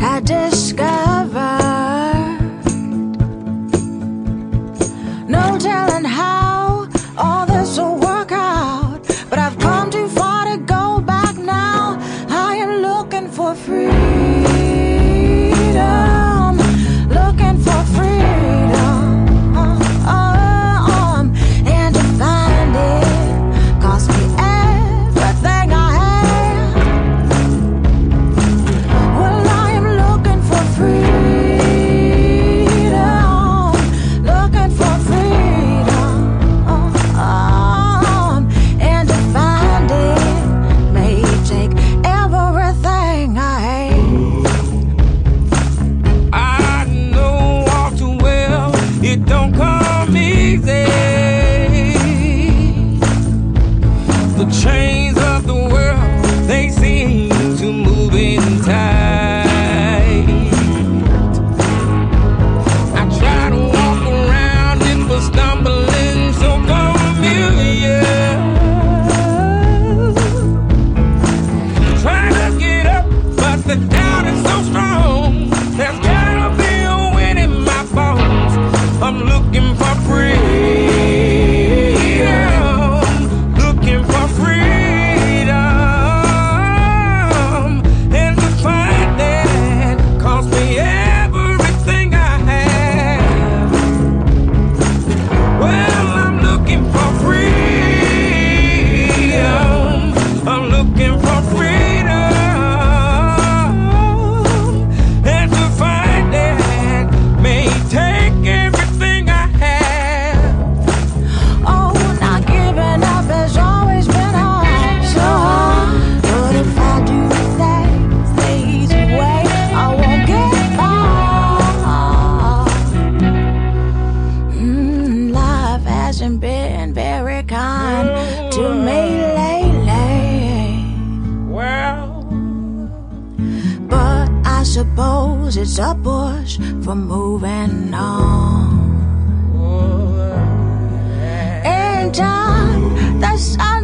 I just got knows it's a push for moving on. In time, the sun.